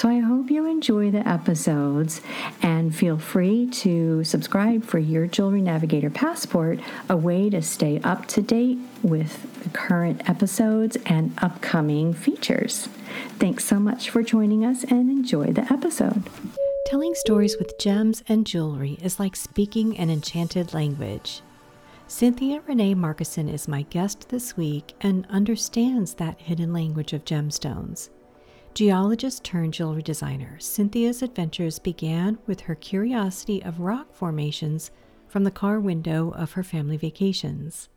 So I hope you enjoy the episodes and feel free to subscribe for your Jewelry Navigator Passport, a way to stay up to date with the current episodes and upcoming features. Thanks so much for joining us and enjoy the episode. Telling stories with gems and jewelry is like speaking an enchanted language. Cynthia Renee Marcusson is my guest this week and understands that hidden language of gemstones. Geologist turned jewelry designer, Cynthia's adventures began with her curiosity of rock formations from the car window of her family vacations.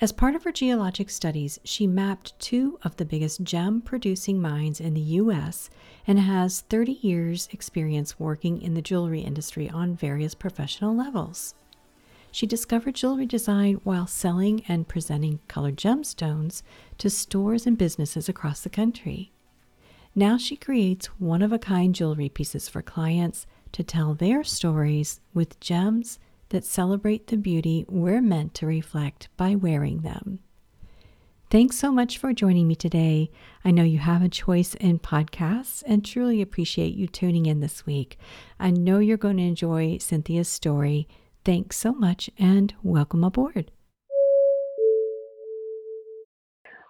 As part of her geologic studies, she mapped two of the biggest gem producing mines in the U.S. and has 30 years' experience working in the jewelry industry on various professional levels. She discovered jewelry design while selling and presenting colored gemstones to stores and businesses across the country. Now she creates one of a kind jewelry pieces for clients to tell their stories with gems that celebrate the beauty we're meant to reflect by wearing them. Thanks so much for joining me today. I know you have a choice in podcasts and truly appreciate you tuning in this week. I know you're going to enjoy Cynthia's story. Thanks so much and welcome aboard.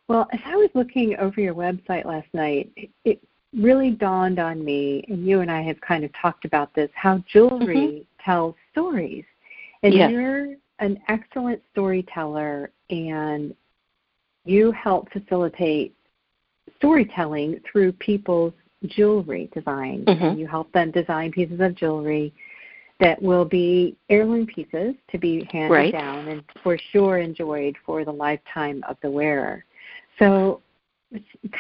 Well, as I was looking over your website last night, it really dawned on me, and you and I have kind of talked about this, how jewelry mm-hmm. tells stories. And yes. you're an excellent storyteller, and you help facilitate storytelling through people's jewelry design. Mm-hmm. And you help them design pieces of jewelry that will be heirloom pieces to be handed right. down and for sure enjoyed for the lifetime of the wearer. So,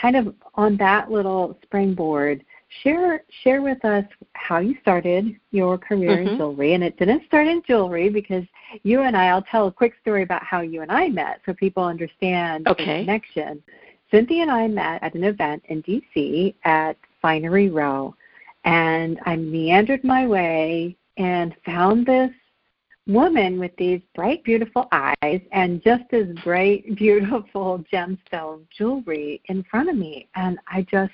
kind of on that little springboard, share share with us how you started your career mm-hmm. in jewelry. And it didn't start in jewelry because you and I. I'll tell a quick story about how you and I met, so people understand okay. the connection. Cynthia and I met at an event in D.C. at Finery Row, and I meandered my way and found this woman with these bright, beautiful eyes and just as bright, beautiful gemstone jewelry in front of me. And I just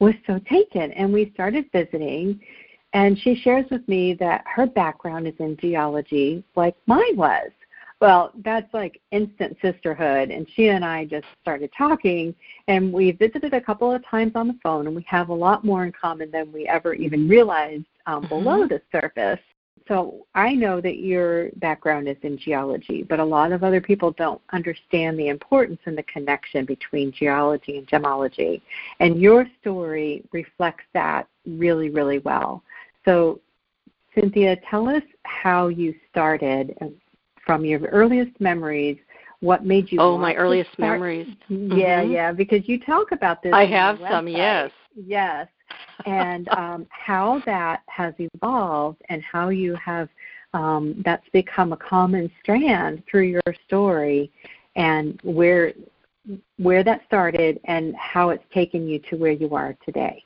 was so taken. And we started visiting. And she shares with me that her background is in geology, like mine was. Well, that's like instant sisterhood. And she and I just started talking, and we visited a couple of times on the phone, and we have a lot more in common than we ever even realized um, mm-hmm. below the surface so I know that your background is in geology, but a lot of other people don't understand the importance and the connection between geology and gemology. And your story reflects that really, really well. So, Cynthia, tell us how you started from your earliest memories. What made you? Oh, my earliest memories. Yeah, mm-hmm. yeah, because you talk about this. I have some, yes. Yes and um, how that has evolved and how you have um, that's become a common strand through your story and where where that started and how it's taken you to where you are today.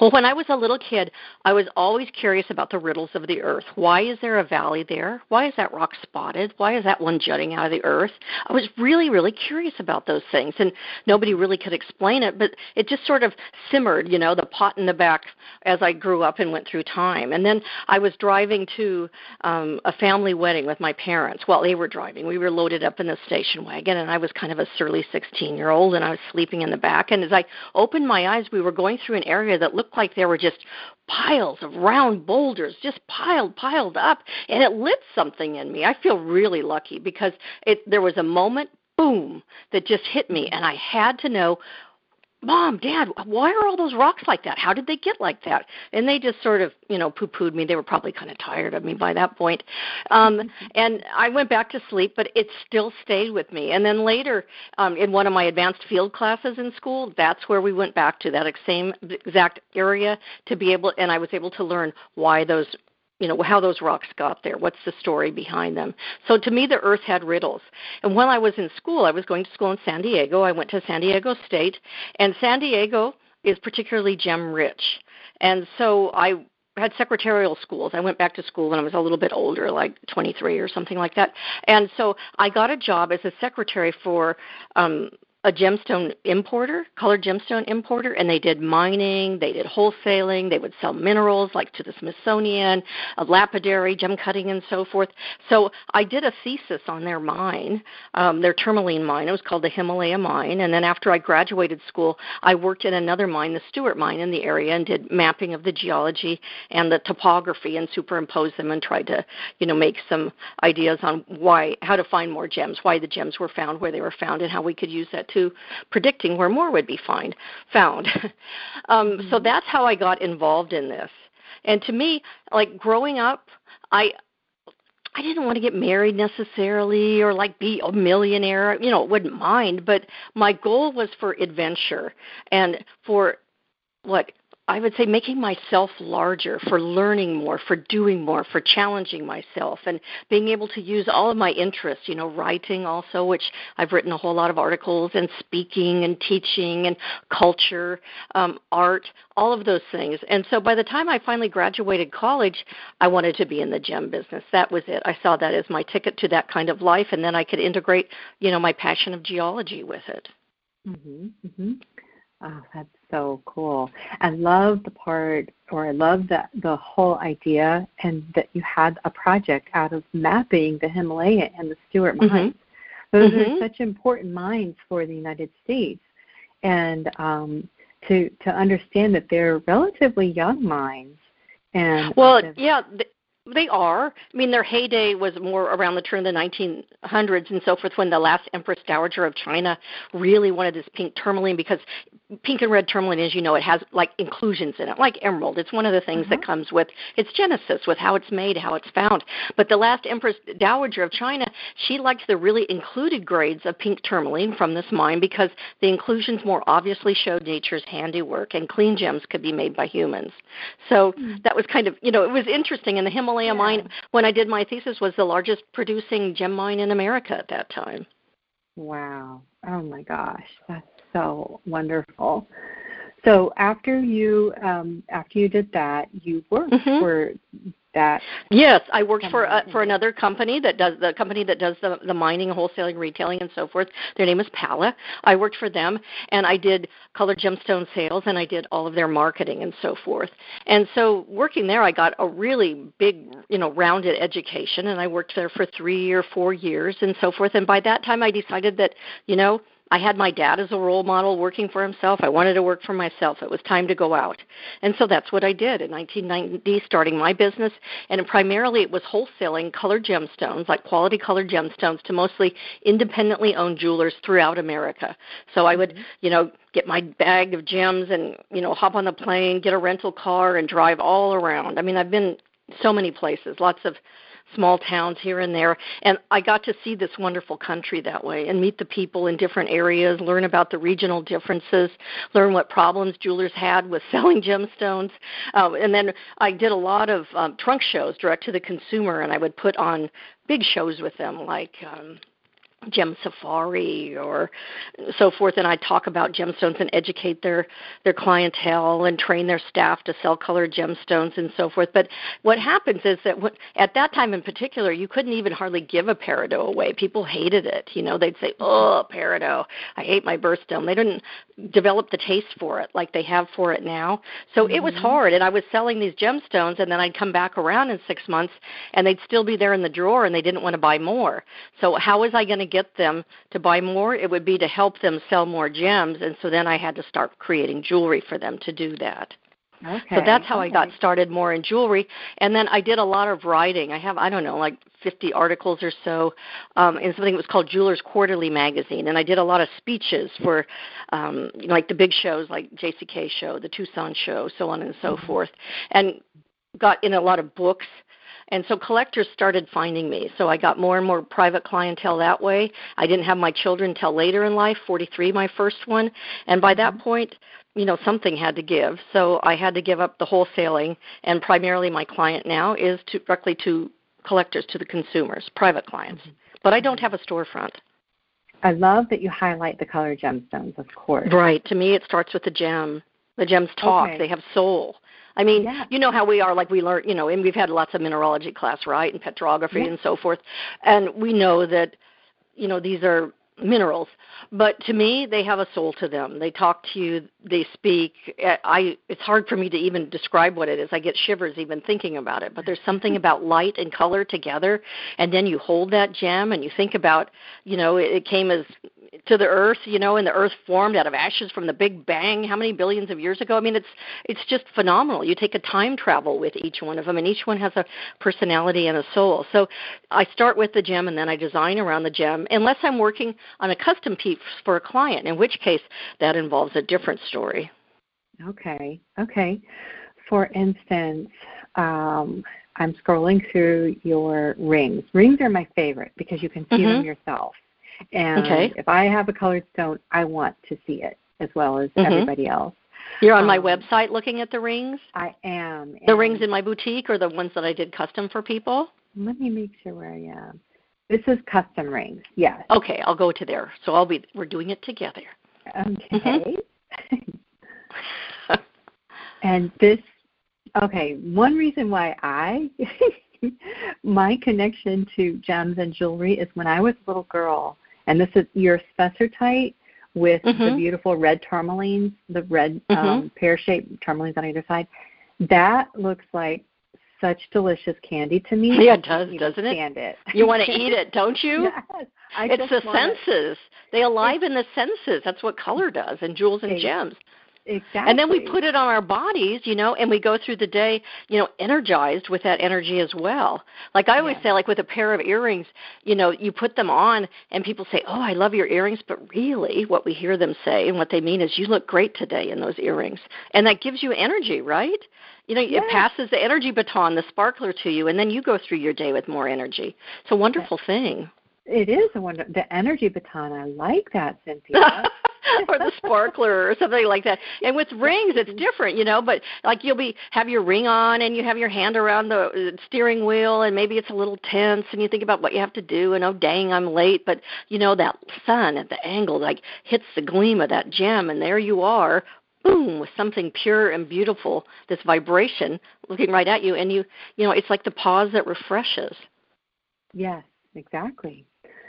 Well, when I was a little kid, I was always curious about the riddles of the earth. Why is there a valley there? Why is that rock spotted? Why is that one jutting out of the earth? I was really, really curious about those things, and nobody really could explain it, but it just sort of simmered, you know, the pot in the back as I grew up and went through time. And then I was driving to um, a family wedding with my parents. Well, they were driving. We were loaded up in the station wagon, and I was kind of a surly 16 year old, and I was sleeping in the back. And as I opened my eyes, we were going through an area that looked like there were just piles of round boulders just piled piled up and it lit something in me. I feel really lucky because it there was a moment boom that just hit me and i had to know Mom, Dad, why are all those rocks like that? How did they get like that? And they just sort of, you know, poo pooed me. They were probably kind of tired of me by that point. Um, and I went back to sleep, but it still stayed with me. And then later, um, in one of my advanced field classes in school, that's where we went back to that same exact area to be able, and I was able to learn why those you know how those rocks got there what's the story behind them. So to me the earth had riddles. And when i was in school i was going to school in san diego. I went to san diego state. And san diego is particularly gem rich. And so i had secretarial schools. I went back to school when I was a little bit older, like 23 or something like that. And so I got a job as a secretary for um a gemstone importer, colored gemstone importer, and they did mining, they did wholesaling, they would sell minerals like to the Smithsonian, a lapidary, gem cutting, and so forth. So I did a thesis on their mine, um, their tourmaline mine. It was called the Himalaya Mine. And then after I graduated school, I worked in another mine, the Stewart Mine, in the area, and did mapping of the geology and the topography, and superimposed them and tried to, you know, make some ideas on why, how to find more gems, why the gems were found where they were found, and how we could use that to predicting where more would be find, found. um, mm-hmm. So that's how I got involved in this. And to me, like growing up, I I didn't want to get married necessarily or like be a millionaire, you know, wouldn't mind, but my goal was for adventure and for what I would say making myself larger for learning more, for doing more, for challenging myself, and being able to use all of my interests, you know, writing also, which I've written a whole lot of articles, and speaking and teaching and culture, um, art, all of those things. And so by the time I finally graduated college, I wanted to be in the gem business. That was it. I saw that as my ticket to that kind of life, and then I could integrate, you know, my passion of geology with it. Mhm. Mhm. Oh, that's so cool. I love the part, or I love the the whole idea, and that you had a project out of mapping the Himalaya and the Stewart mm-hmm. mines. Those mm-hmm. are such important mines for the United States, and um, to to understand that they're relatively young mines. And well, yeah, they are. I mean, their heyday was more around the turn of the 1900s and so forth, when the last Empress Dowager of China really wanted this pink tourmaline because pink and red tourmaline, as you know, it has like inclusions in it, like emerald. It's one of the things mm-hmm. that comes with its genesis, with how it's made, how it's found. But the last Empress Dowager of China, she liked the really included grades of pink tourmaline from this mine because the inclusions more obviously showed nature's handiwork, and clean gems could be made by humans. So mm-hmm. that was kind of, you know, it was interesting. And the Himalaya Himalaya yeah. mine, when I did my thesis, was the largest producing gem mine in America at that time. Wow. Oh my gosh. That's so wonderful. So after you um, after you did that, you worked mm-hmm. for that yes i worked for uh, for another company that does the company that does the the mining wholesaling retailing and so forth. Their name is pala. I worked for them and i did colored gemstone sales and i did all of their marketing and so forth. And so working there i got a really big you know rounded education and i worked there for three or four years and so forth. And by that time i decided that you know I had my dad as a role model working for himself. I wanted to work for myself. It was time to go out. And so that's what I did in 1990, starting my business. And primarily it was wholesaling colored gemstones, like quality colored gemstones, to mostly independently owned jewelers throughout America. So I would, mm-hmm. you know, get my bag of gems and, you know, hop on the plane, get a rental car, and drive all around. I mean, I've been so many places, lots of small towns here and there. And I got to see this wonderful country that way and meet the people in different areas, learn about the regional differences, learn what problems jewelers had with selling gemstones. Um, and then I did a lot of um, trunk shows direct to the consumer, and I would put on big shows with them like um, gem safari or so forth and i talk about gemstones and educate their their clientele and train their staff to sell colored gemstones and so forth. But what happens is that what, at that time in particular you couldn't even hardly give a peridot away. People hated it. You know they'd say oh peridot. I hate my birthstone. They didn't develop the taste for it like they have for it now so mm-hmm. it was mm-hmm. hard and i was selling these gemstones and then i'd come back around in six months and they'd still be there in the drawer and they didn't want to buy more so how was i going to get them to buy more, it would be to help them sell more gems. And so then I had to start creating jewelry for them to do that. Okay. So that's how okay. I got started more in jewelry. And then I did a lot of writing. I have, I don't know, like 50 articles or so um, in something that was called Jewelers Quarterly magazine. And I did a lot of speeches for, um, you know, like the big shows like JCK show, the Tucson show, so on and so mm-hmm. forth. And got in a lot of books and so collectors started finding me. So I got more and more private clientele that way. I didn't have my children till later in life, 43 my first one, and by that mm-hmm. point, you know, something had to give. So I had to give up the wholesaling and primarily my client now is to directly to collectors, to the consumers, private clients. Mm-hmm. But I don't have a storefront. I love that you highlight the color gemstones, of course. Right. To me, it starts with the gem. The gems talk. Okay. They have soul. I mean, yeah. you know how we are, like we learn, you know, and we've had lots of mineralogy class, right, and petrography yeah. and so forth, and we know that, you know, these are minerals. But to me they have a soul to them. They talk to you they speak. Eh, I it's hard for me to even describe what it is. I get shivers even thinking about it. But there's something about light and color together and then you hold that gem and you think about you know it, it came as to the earth, you know, and the earth formed out of ashes from the Big Bang how many billions of years ago? I mean, it's it's just phenomenal. You take a time travel with each one of them, and each one has a personality and a soul. So I start with the gem, and then I design around the gem, unless I'm working on a custom piece for a client, in which case that involves a different story. Okay, okay. For instance, um, I'm scrolling through your rings. Rings are my favorite because you can see mm-hmm. them yourself. And okay. if I have a colored stone, I want to see it as well as mm-hmm. everybody else. You're on um, my website looking at the rings? I am. The rings in my boutique or the ones that I did custom for people? Let me make sure where I am. This is custom rings. Yes. Okay, I'll go to there. So I'll be we're doing it together. Okay. Mm-hmm. and this okay, one reason why I my connection to gems and jewelry is when I was a little girl and this is your spessartite with mm-hmm. the beautiful red tourmalines, the red mm-hmm. um, pear-shaped tourmalines on either side. That looks like such delicious candy to me. Yeah, it does, doesn't it? Stand it. You want to eat it, don't you? Yes. I it's the senses. It. They alive in the senses. That's what color does, and jewels and gems. Exactly. And then we put it on our bodies, you know, and we go through the day, you know, energized with that energy as well. Like I always yeah. say, like with a pair of earrings, you know, you put them on and people say, Oh, I love your earrings but really what we hear them say and what they mean is you look great today in those earrings. And that gives you energy, right? You know, yes. it passes the energy baton, the sparkler to you, and then you go through your day with more energy. It's a wonderful thing. It is a wonder. The energy baton, I like that, Cynthia. or the sparkler or something like that. And with rings, it's different, you know. But like you'll be have your ring on and you have your hand around the steering wheel, and maybe it's a little tense, and you think about what you have to do, and oh dang, I'm late. But you know that sun at the angle like hits the gleam of that gem, and there you are, boom, with something pure and beautiful, this vibration looking right at you, and you you know it's like the pause that refreshes. Yes, exactly.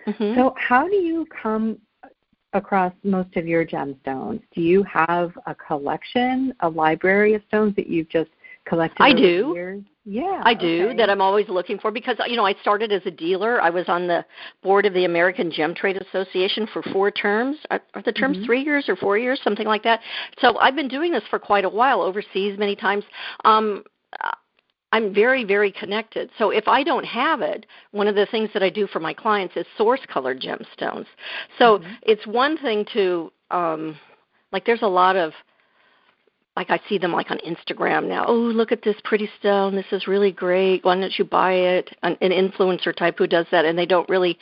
Mm-hmm. So, how do you come across most of your gemstones? Do you have a collection, a library of stones that you've just collected I do. years? Yeah, I do okay. that I'm always looking for because you know I started as a dealer. I was on the board of the American Gem Trade Association for four terms. Are, are the terms mm-hmm. three years or four years, something like that? So I've been doing this for quite a while, overseas many times. Um, I'm very, very connected. So if I don't have it, one of the things that I do for my clients is source colored gemstones. So mm-hmm. it's one thing to um like there's a lot of like I see them like on Instagram now. Oh, look at this pretty stone. This is really great. Why don't you buy it? An, an influencer type who does that and they don't really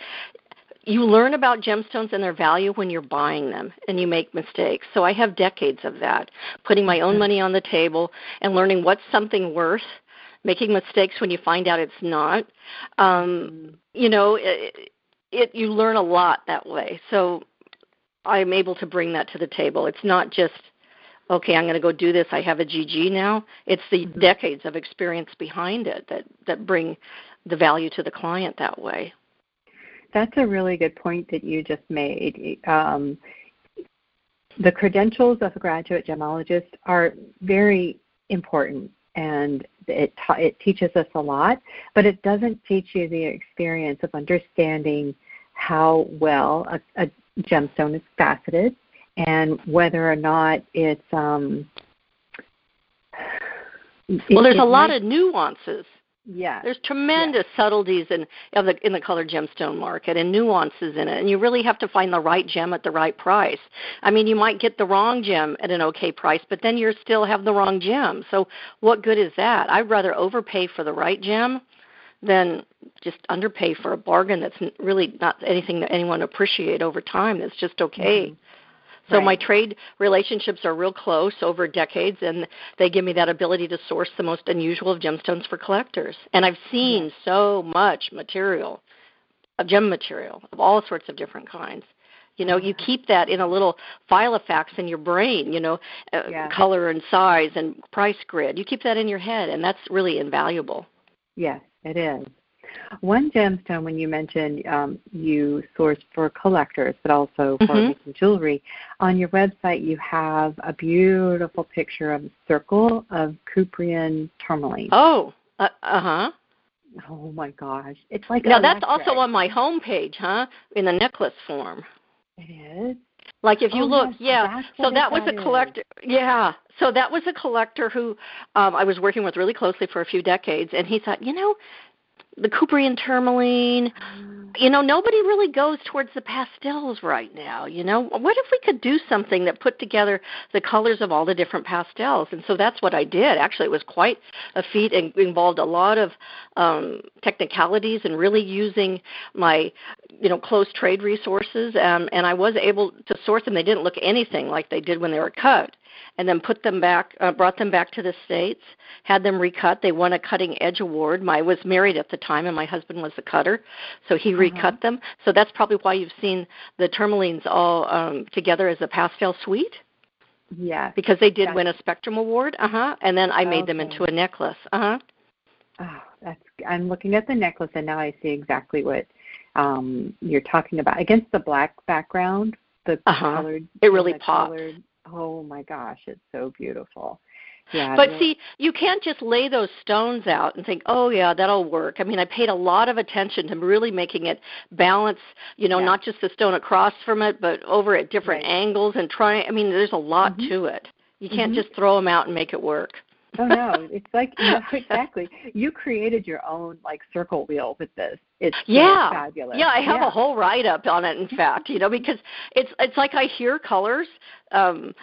you learn about gemstones and their value when you're buying them and you make mistakes. So I have decades of that, putting my own money on the table and learning what's something worth making mistakes when you find out it's not. Um, you know, it, it you learn a lot that way. So I'm able to bring that to the table. It's not just okay, I'm going to go do this. I have a GG now. It's the mm-hmm. decades of experience behind it that that bring the value to the client that way. That's a really good point that you just made. Um, the credentials of a graduate gemologist are very important and it ta- it teaches us a lot, but it doesn't teach you the experience of understanding how well a, a gemstone is faceted and whether or not it's um, well, there's a lot of nuances. Yeah. There's tremendous subtleties in of the in the colored gemstone market and nuances in it, and you really have to find the right gem at the right price. I mean, you might get the wrong gem at an okay price, but then you still have the wrong gem. So what good is that? I'd rather overpay for the right gem than just underpay for a bargain that's really not anything that anyone appreciate over time. That's just okay. Mm-hmm. So right. my trade relationships are real close over decades, and they give me that ability to source the most unusual of gemstones for collectors. And I've seen so much material, of gem material of all sorts of different kinds. You know, you keep that in a little file of facts in your brain. You know, uh, yeah. color and size and price grid. You keep that in your head, and that's really invaluable. Yes, it is. One gemstone, when you mentioned um, you source for collectors, but also for mm-hmm. making jewelry, on your website you have a beautiful picture of a circle of Cuprian tourmaline. Oh, uh huh. Oh my gosh, it's like now that's also on my home page, huh? In the necklace form. It is. Like if you oh, look, yeah. So that was a collector. Is. Yeah. So that was a collector who um, I was working with really closely for a few decades, and he thought, you know, the Cuprian tourmaline. You know, nobody really goes towards the pastels right now. You know, what if we could do something that put together the colors of all the different pastels? And so that's what I did. Actually, it was quite a feat and involved a lot of um, technicalities and really using my, you know, close trade resources. Um, and I was able to source them. They didn't look anything like they did when they were cut and then put them back, uh, brought them back to the states, had them recut. They won a cutting edge award. My, I was married at the time, and my husband was the cutter, so he uh-huh. recut them. So that's probably why you've seen the tourmalines all um, together as a pastel suite. Yeah, because they did win a Spectrum Award. Uh huh. And then I made okay. them into a necklace. Uh huh. Oh, that's. I'm looking at the necklace, and now I see exactly what um you're talking about. Against the black background, the uh-huh. colored. It really pops. Colored, oh my gosh, it's so beautiful. Yeah, but see, you can't just lay those stones out and think, "Oh yeah, that'll work." I mean, I paid a lot of attention to really making it balance, you know, yeah. not just the stone across from it, but over at different right. angles and trying. I mean, there's a lot mm-hmm. to it. You can't mm-hmm. just throw them out and make it work. Oh no, it's like no, exactly. You created your own like circle wheel with this. It's yeah, fabulous. Yeah, I have yeah. a whole write up on it. In fact, you know, because it's it's like I hear colors. um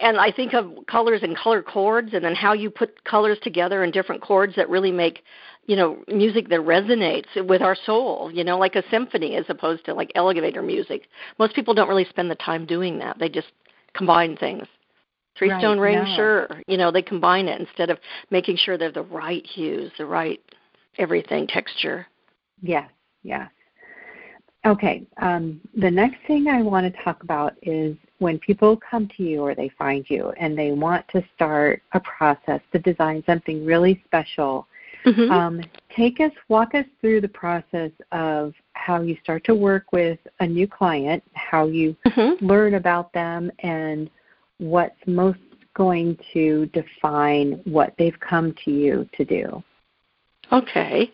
and I think of colors and color chords, and then how you put colors together in different chords that really make, you know, music that resonates with our soul. You know, like a symphony as opposed to like elevator music. Most people don't really spend the time doing that. They just combine things. Three right, stone ring, no. sure. You know, they combine it instead of making sure they're the right hues, the right everything texture. Yes, yes. Okay. Um, the next thing I want to talk about is when people come to you or they find you and they want to start a process to design something really special. Mm-hmm. Um, take us, walk us through the process of how you start to work with a new client, how you mm-hmm. learn about them, and what's most going to define what they've come to you to do. Okay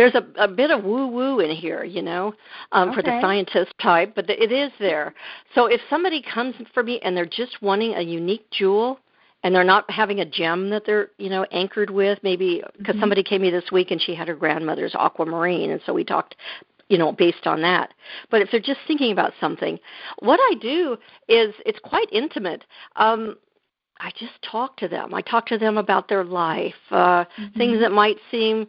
there's a, a bit of woo woo in here, you know, um, okay. for the scientist type, but it is there. So if somebody comes for me and they're just wanting a unique jewel, and they're not having a gem that they're you know anchored with maybe because mm-hmm. somebody came to me this week and she had her grandmother's aquamarine and so we talked you know based on that but if they're just thinking about something what i do is it's quite intimate um i just talk to them i talk to them about their life uh mm-hmm. things that might seem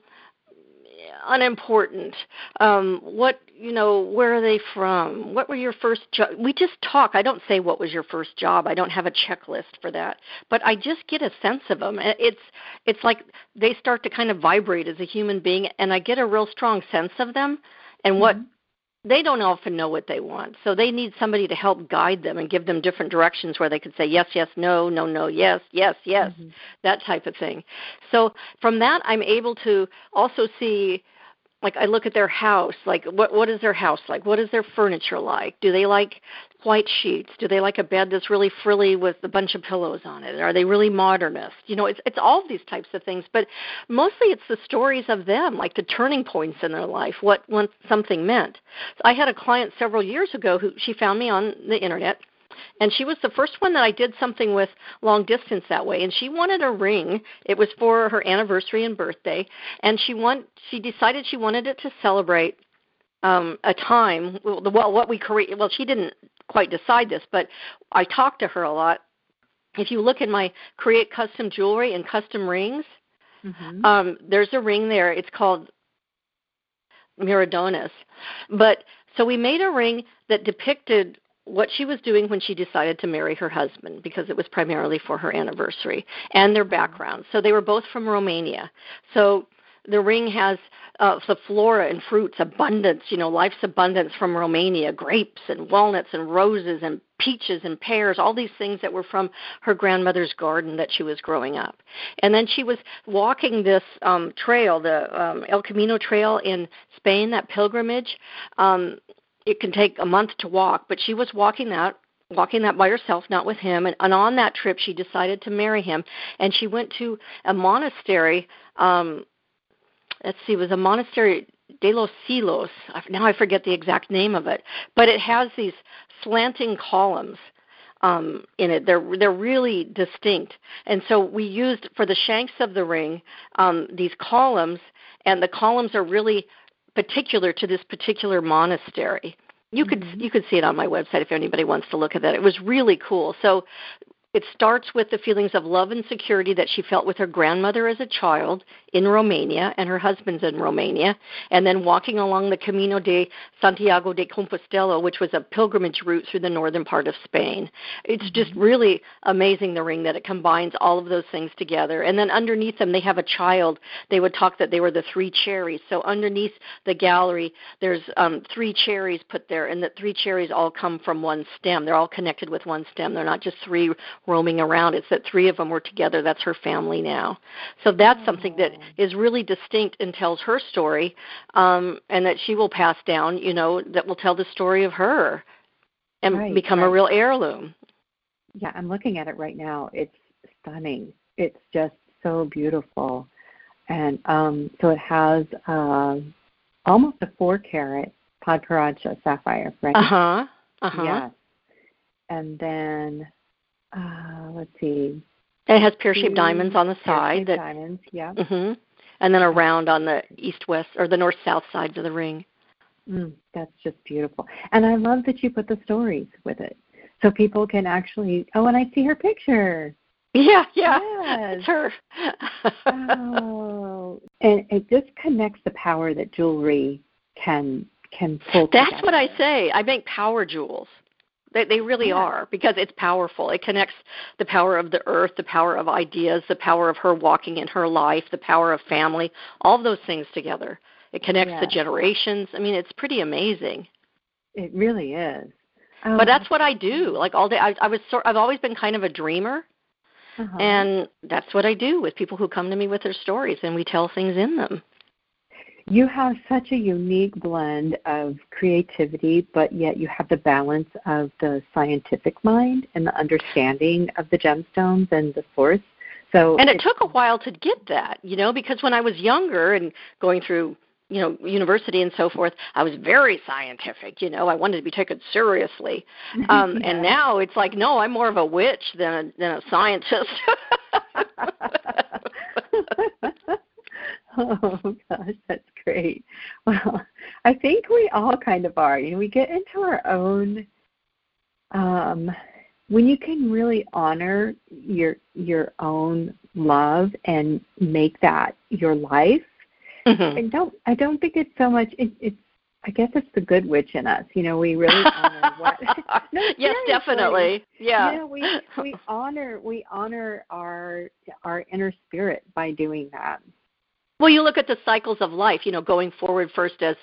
unimportant. Um, what you know, where are they from? What were your first job? We just talk. I don't say what was your first job. I don't have a checklist for that, but I just get a sense of them. It's it's like they start to kind of vibrate as a human being, and I get a real strong sense of them and what mm-hmm they don't often know what they want. So they need somebody to help guide them and give them different directions where they could say yes, yes, no, no, no, yes, yes, yes, mm-hmm. that type of thing. So from that I'm able to also see like I look at their house, like what what is their house like? What is their furniture like? Do they like white sheets? Do they like a bed that's really frilly with a bunch of pillows on it? Are they really modernist? You know, it's it's all these types of things, but mostly it's the stories of them, like the turning points in their life, what what something meant. I had a client several years ago who she found me on the internet and she was the first one that I did something with long distance that way. And she wanted a ring. It was for her anniversary and birthday, and she want she decided she wanted it to celebrate um, a time. Well, what we create. Well, she didn't quite decide this, but I talked to her a lot. If you look in my create custom jewelry and custom rings, mm-hmm. um, there's a ring there. It's called Miradonis. But so we made a ring that depicted what she was doing when she decided to marry her husband because it was primarily for her anniversary and their backgrounds. So they were both from Romania. So the ring has uh, the flora and fruits, abundance, you know, life's abundance from Romania, grapes and walnuts and roses and peaches and pears, all these things that were from her grandmother's garden that she was growing up. And then she was walking this um, trail, the um, El Camino Trail in Spain, that pilgrimage. Um, it can take a month to walk, but she was walking that walking that by herself, not with him. And, and on that trip, she decided to marry him, and she went to a monastery. Um, let's see, it was a monastery de los Silos. Now I forget the exact name of it, but it has these slanting columns um, in it. They're they're really distinct, and so we used for the shanks of the ring um, these columns, and the columns are really particular to this particular monastery. You could mm-hmm. you could see it on my website if anybody wants to look at that. It was really cool. So it starts with the feelings of love and security that she felt with her grandmother as a child in Romania and her husband's in Romania, and then walking along the Camino de Santiago de Compostela, which was a pilgrimage route through the northern part of Spain. It's mm-hmm. just really amazing the ring that it combines all of those things together. And then underneath them, they have a child. They would talk that they were the three cherries. So underneath the gallery, there's um, three cherries put there, and the three cherries all come from one stem. They're all connected with one stem. They're not just three roaming around. It's that three of them were together. That's her family now. So that's something that is really distinct and tells her story, um, and that she will pass down. You know, that will tell the story of her and right, become right. a real heirloom. Yeah, I'm looking at it right now. It's stunning. It's just so beautiful, and um, so it has uh, almost a four carat Padparadscha sapphire, right? Uh huh. Uh huh. Yes. And then uh, let's see. And it has pear-shaped diamonds on the side. That, diamonds, yeah. Mhm. And then a round on the east-west or the north-south sides of the ring. Mm, that's just beautiful. And I love that you put the stories with it, so people can actually. Oh, and I see her picture. Yeah, yeah, yes. it's her. oh, and it just connects the power that jewelry can can pull. That's together. what I say. I make power jewels. They, they really yeah. are because it's powerful. It connects the power of the earth, the power of ideas, the power of her walking in her life, the power of family, all those things together. It connects the generations. I mean, it's pretty amazing. It really is. Um, but that's what I do. Like all day, I, I was. Sort, I've always been kind of a dreamer, uh-huh. and that's what I do with people who come to me with their stories, and we tell things in them you have such a unique blend of creativity, but yet you have the balance of the scientific mind and the understanding of the gemstones and the source. So And it took a while to get that, you know, because when I was younger and going through you know university and so forth i was very scientific you know i wanted to be taken seriously um yeah. and now it's like no i'm more of a witch than a than a scientist Oh gosh, that's great. Well, I think we all kind of are. You know, we get into our own um when you can really honor your your own love and make that your life. Mm-hmm. I don't I don't think it's so much it, it's I guess it's the good witch in us. You know, we really honor what. no, yes, definitely. Yeah. Know, we we honor we honor our our inner spirit by doing that. Well, you look at the cycles of life, you know, going forward first as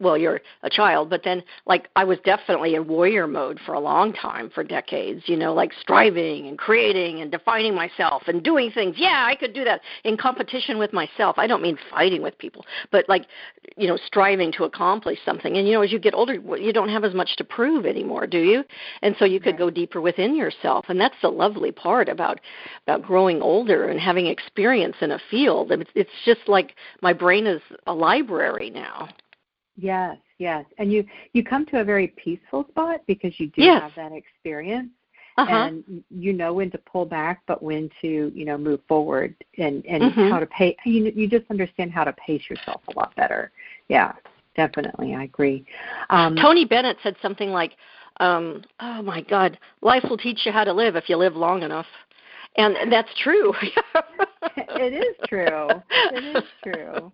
well you're a child but then like i was definitely in warrior mode for a long time for decades you know like striving and creating and defining myself and doing things. Yeah i could do that. In competition with myself i don't mean fighting with people but like you know striving to accomplish something. And you know as you get older you don't have as much to prove anymore do you? And so you could right. go deeper within yourself and that's the lovely part about about growing older and having experience in a field. It's, it's just like my brain is a library now Yes, yes. And you you come to a very peaceful spot because you do yes. have that experience. Uh-huh. And you know when to pull back, but when to you know move forward, and and Mhm. how to pay. You you just understand how to pace yourself a lot better. Yeah, definitely, I agree. Um, Tony Bennett said something like, um, "Oh my God, life will teach you how to live if you live long enough," and, and that's true. it is true. It is true.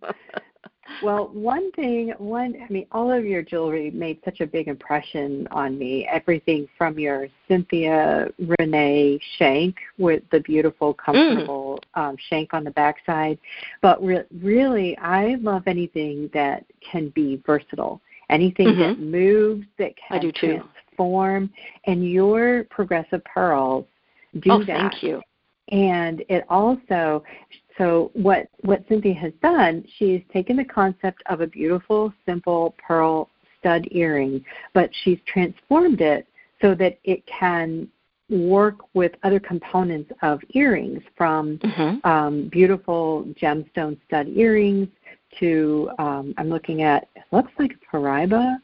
Well, one thing, one, I mean, all of your jewelry made such a big impression on me. Everything from your Cynthia Renee shank with the beautiful, comfortable um, shank on the backside. But re- really, I love anything that can be versatile, anything that moves, that I can do too. transform. And your progressive pearls do oh, that thank you. and it also so what what Cynthia has done, she's taken the concept of a beautiful, simple pearl stud earring, but she's transformed it so that it can work with other components of earrings from hmm um, beautiful gemstone stud earrings to um, I'm looking at it looks like a Paraiba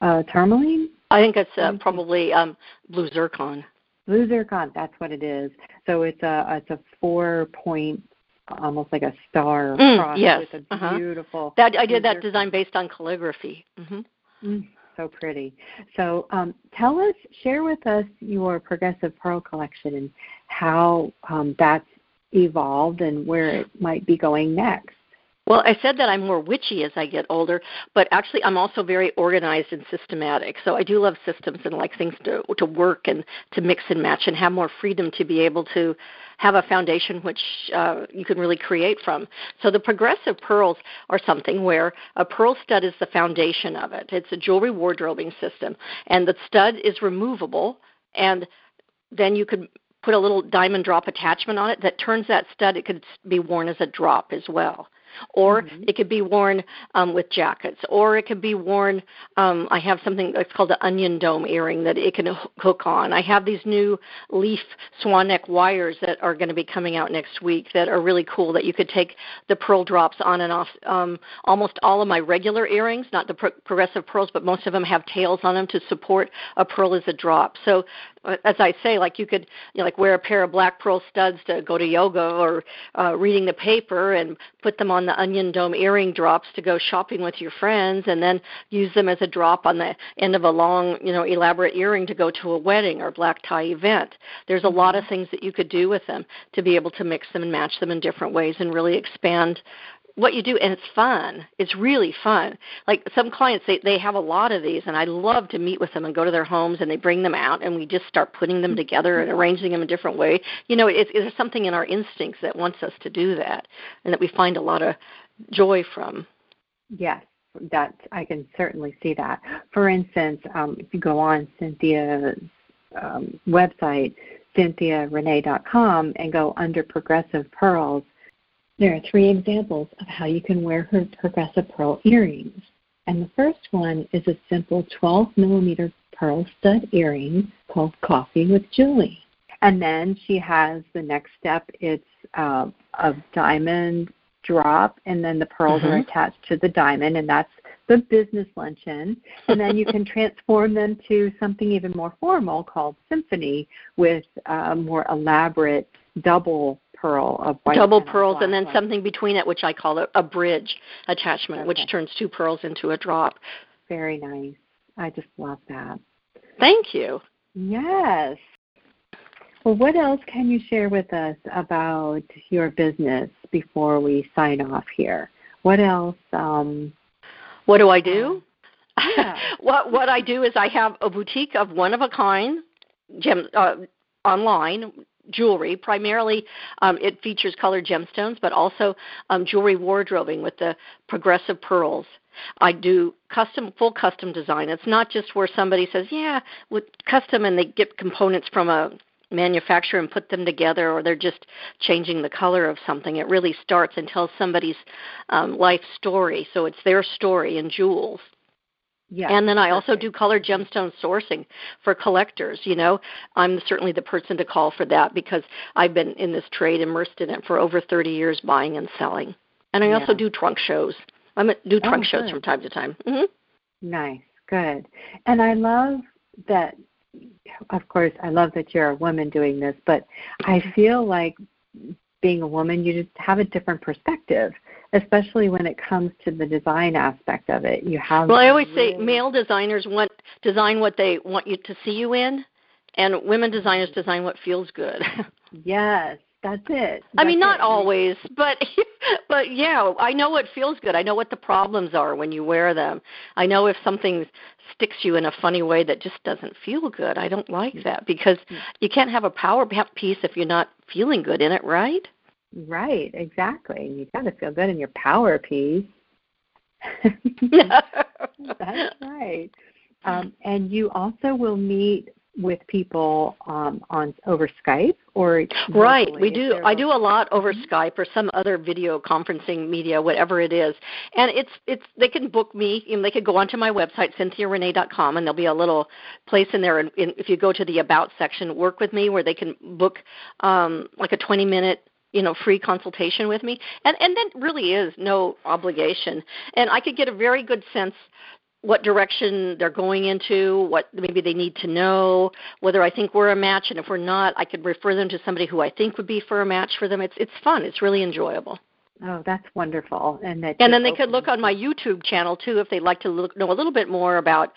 uh, tourmaline I think it's uh, Let me see. probably um, blue zircon. Blue zircon, that's what it is. So it's a it's a four point, almost like a star Mm, cross yes, with a uh-huh. beautiful. That I did that design based on calligraphy. hmm Mm, so pretty. So um, tell us, share with us your progressive pearl collection and how um, that's evolved and where it might be going next. Well, I said that I'm more witchy as I get older, but actually I'm also very organized and systematic. So I do love systems and like things to to work and to mix and match and have more freedom to be able to have a foundation which uh, you can really create from. So the progressive pearls are something where a pearl stud is the foundation of it. It's a jewelry wardrobing system, and the stud is removable, and then you could put a little diamond drop attachment on it that turns that stud. It could be worn as a drop as well or Mhm. it could be worn um, with jackets, or it could be worn. Um, I have something that's called the onion dome earring that it can hook on. I have these new leaf swan neck wires that are going to be coming out next week that are really cool. That you could take the pearl drops on and off. Um, almost all of my regular earrings, not the pro- progressive pearls, but most of them have tails on them to support a pearl as a drop. So uh, as I say, like you could you know, like wear a pair of black pearl studs to go to yoga or uh, reading the paper and put them on the onion dome earring drops to go shopping with your friends and then use them as a drop on the end of a long, you know, elaborate earring to go to a wedding or black tie event. There's a lot of mm-hmm. things that you could do with them to be able to mix them and match them in different ways and really expand what you do and it's fun. It's really fun. Like some clients they they have a lot of these and i love to meet with them and go to their homes and they bring them out and we just start putting them together and arranging them a different way. You know it's there's something in our instincts that wants us to do that and that we find a lot of joy from. Yes, that I can certainly see that. For instance, um, if you go on Cynthia's um, website, cynthiarenee.com, and go under Progressive Pearls, there are three examples of how you can wear her progressive pearl earrings. And the first one is a simple 12 millimeter pearl stud earring called Coffee with Julie. And then she has the next step. It's uh, a diamond drop, and then the pearls are Mhm. attached to the diamond, and that's the business luncheon. And then you can transform them to something even more formal called symphony with a more elaborate double pearl of white double and pearls and black then something between it which i call a, a bridge attachment which turns two pearls into a drop Very nice. I just love that. thank you Yes. Well, what else can you share with us about your business before we sign off here? What else? Um, What do I do? Yeah. what what I do is I have a boutique of one of a kind gem uh, online jewelry. Primarily, um, it features colored gemstones, but also um, jewelry wardrobing with the progressive pearls. I do custom, full custom design. It's not just where somebody says, "Yeah, with custom," and they get components from a manufacturer and put them together, or they're just changing the color of something. It really starts and tells somebody's um, life story. So it's their story in jewels. Yes. And then I also do colored gemstone sourcing for collectors. You know, I'm certainly the person to call for that because I've been in this trade, immersed in it for over 30 years, buying and selling. And I also do trunk shows I do trunk oh, shows good. from time to time. Mm-hmm. Nice, good. And I love that. Of course, I love that you're a woman doing this, but I feel like being a woman, you just have a different perspective, especially when it comes to the design aspect of it. You have. Well, I always really... say mm-hmm. male designers want design what they want you to see you in, and women designers design what feels good. yes, that's it. I mean, not it. always, but but yeah, I know what feels good. I know what the problems are when you wear them. I know if something sticks you in a funny way that just doesn't feel good. I don't like mm-hmm. that because mm-hmm. you can't have a power piece if you're not feeling good in it, right? Right, exactly. You got to feel good in your power piece. That's right. Um, and you also will meet with people um, on over Skype or right. We do. I do a lot over mm-hmm. Skype or some other video conferencing media, whatever it is. And it's it's they can book me. You know, they could go onto my website cynthiarenee.com, and there'll be a little place in there. And if you go to the about section, work with me, where they can book um, like a 20 minute you know free consultation with me and and that really is no obligation and i could get a very good sense what direction they're going into, what maybe they need to know, whether I think we're a match, and if we're not, I could refer them to somebody who I think would be for a match for them. It's it's fun. It's really enjoyable. Oh, that's wonderful. And that and then they could look on my YouTube channel too if they'd like to look, know a little bit more about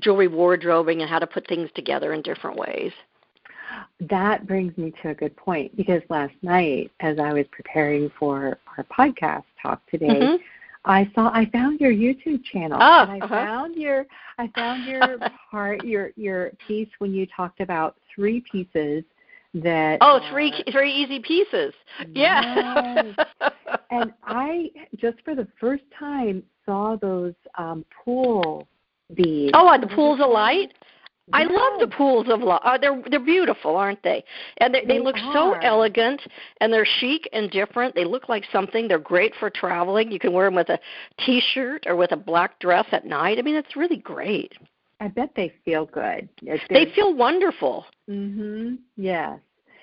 jewelry wardrobing and how to put things together in different ways. That brings me to a good point because last night, as I was preparing for our podcast talk today, mm-hmm. I saw I found your YouTube channel. Oh, and I uh-huh. found your I found your part your your piece when you talked about three pieces that Oh, three three easy pieces. Yeah. Yes. and I just for the first time saw those um pool beads. Oh, the pools of light? I love the pools of love. Uh, they're they're beautiful, aren't they? And they they, they look are. so elegant, and they're chic and different. They look like something. They're great for traveling. You can wear them with a t-shirt or with a black dress at night. I mean, it's really great. I bet they feel good. They feel wonderful. Mhm. Yes.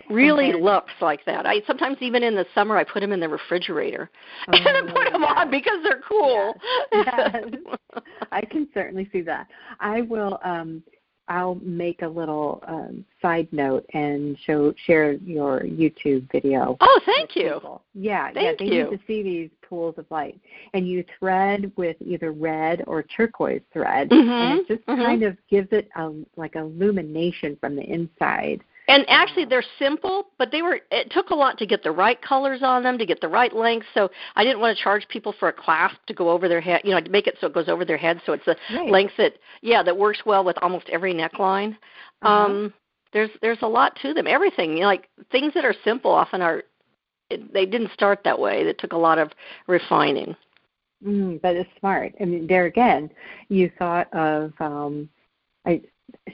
Really looks like that. I sometimes even in the summer I put them in the refrigerator oh, and I put them yes. on because they're cool. Yes. yes. I can certainly see that. I will um I'll make a little um, side note and show share your YouTube video. Oh, thank you. People. Yeah, thank yeah, they you. need to see these pools of light. And you thread with either red or turquoise thread, mm-hmm. and it just mm-hmm. kind of gives it a like illumination from the inside. And actually, they're simple, but they were. It took a lot to get the right colors on them, to get the right length. So I didn't want to charge people for a clasp to go over their head. You know, to make it so it goes over their head, so it's a right. length that, yeah, that works well with almost every neckline. Uh-huh. Um, there's there's a lot to them. Everything, you know, like things that are simple often are. It, they didn't start that way. It took a lot of refining. Mm, but it's smart. I mean, there again, you thought of um, I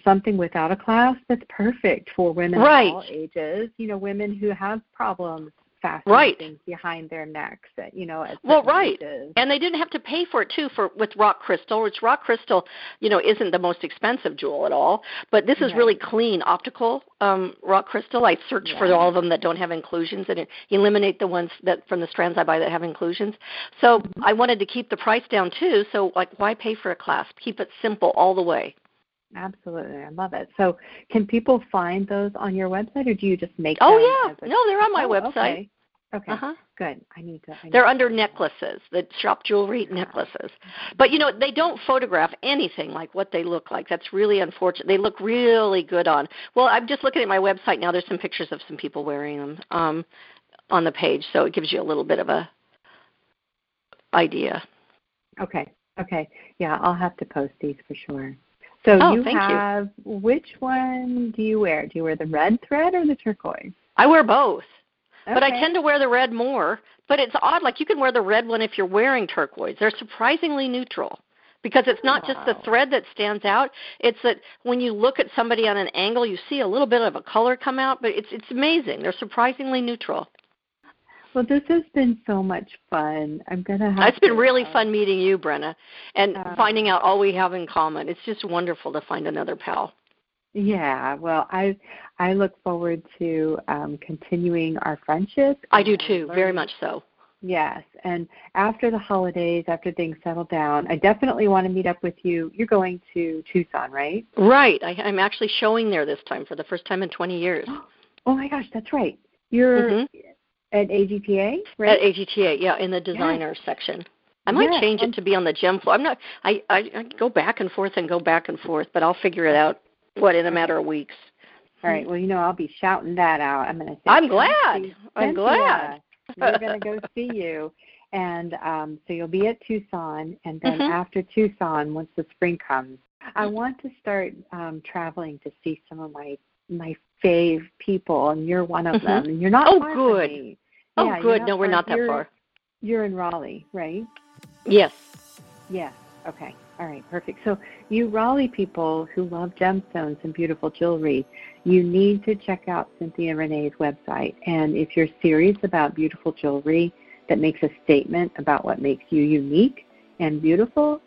something without a clasp that's perfect for women right. of all ages. You know, women who have problems fastening right. things behind their necks. That you know, at well, right, ages. and they didn't have to pay for it too. For with rock crystal, which rock crystal, you know, isn't the most expensive jewel at all. But this is right. really clean optical um, rock crystal. I search yeah. for all of them that don't have inclusions and eliminate the ones that from the strands I buy that have inclusions. So mm-hmm. I wanted to keep the price down too. So like, why pay for a clasp? Keep it simple all the way. Absolutely, I love it. So, can people find those on your website, or do you just make? Them? Oh yeah, no, they're on my oh, website. Okay. Okay. Uh-huh. Good. I need to. I need they're to under necklaces, the shop jewelry necklaces. But you know, they don't photograph anything like what they look like. That's really unfortunate. They look really good on. Well, I'm just looking at my website now. There's some pictures of some people wearing them um, on the page, so it gives you a little bit of a idea. Okay. Okay. Yeah, I'll have to post these for sure. So oh, you have you. which one do you wear? Do you wear the red thread or the turquoise? I wear both. Okay. But I tend to wear the red more. But it's odd, like you can wear the red one if you're wearing turquoise. They're surprisingly neutral. Because it's not wow. just the thread that stands out. It's that when you look at somebody on an angle, you see a little bit of a color come out, but it's it's amazing. They're surprisingly neutral. Well, this has been so much fun. I'm gonna have. It's been really uh, fun meeting you, Brenna, and uh, finding out all we have in common. It's just wonderful to find another pal. Yeah, well, I I look forward to um, continuing our friendship. I do too, very much so. Yes. And after the holidays, after things settle down, I definitely want to meet up with you. You're going to Tucson, right? Right. I, I'm actually showing there this time for the first time in 20 years. Oh my gosh, that's right. You're Mhm. At AGTA, right? At AGTA, yeah, in the designer section. I might Yes, change it to be on the gem floor. I'm not. I, I I go back and forth and go back and forth, but I'll figure it out. What in a matter of weeks. All right. Well, you know, I'll be shouting that out. I'm going to say, I'm glad. I'm glad. We're going to go see you. And um, so you'll be at Tucson, and then Mhm. after Tucson, once the spring comes, I want to start um, traveling to see some of my my fave people, and you're one of Mhm. them. And you're not Oh, good. Oh, Yeah, good. No, we're uh, not that far. You're in Raleigh, right? Yes. Yes. Okay. All right. Perfect. So, you Raleigh people who love gemstones and beautiful jewelry, you need to check out Cynthia Renee's website. And if you're serious about beautiful jewelry that makes a statement about what makes you unique and beautiful,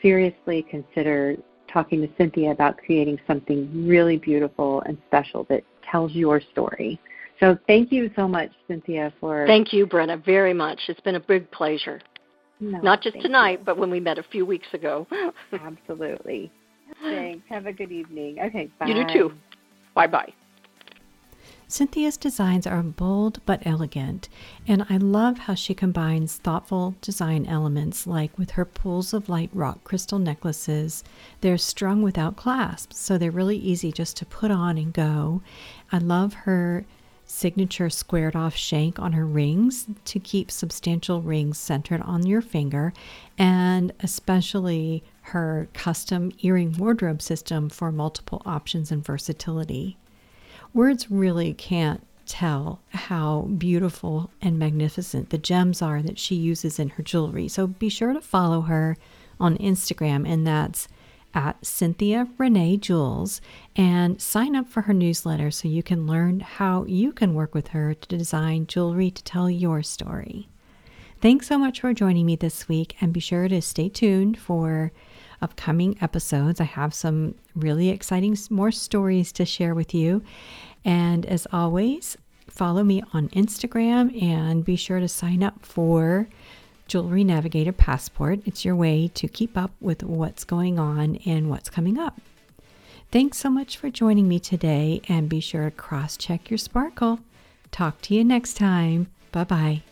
seriously consider talking to Cynthia about creating something really beautiful and special that tells your story. So, thank you so much, Cynthia, for Thank you, Brenna, very much. It's been a big pleasure. No, Not just tonight, you. but when we met a few weeks ago. Absolutely. Thanks. Have a good evening. Okay, bye. You do too. Bye bye. Cynthia's designs are bold but elegant, and I love how she combines thoughtful design elements like with her pools of light rock crystal necklaces. They're strung without clasps, so they're really easy just to put on and go. I love her signature squared off shank on her rings to keep substantial rings centered on your finger, and especially her custom earring wardrobe system for multiple options and versatility. Words really can't tell how beautiful and magnificent the gems are that she uses in her jewelry. So be sure to follow her on Instagram, and that's at Cynthia Renee Jewels, and sign up for her newsletter so you can learn how you can work with her to design jewelry to tell your story. Thanks so much for joining me this week, and be sure to stay tuned for upcoming episodes. I have some really exciting more stories to share with you. And as always, follow me on Instagram and be sure to sign up for Jewelry Navigator Passport. It's your way to keep up with what's going on and what's coming up. Thanks so much for joining me today, and be sure to cross check your sparkle. Talk to you next time. Bye bye.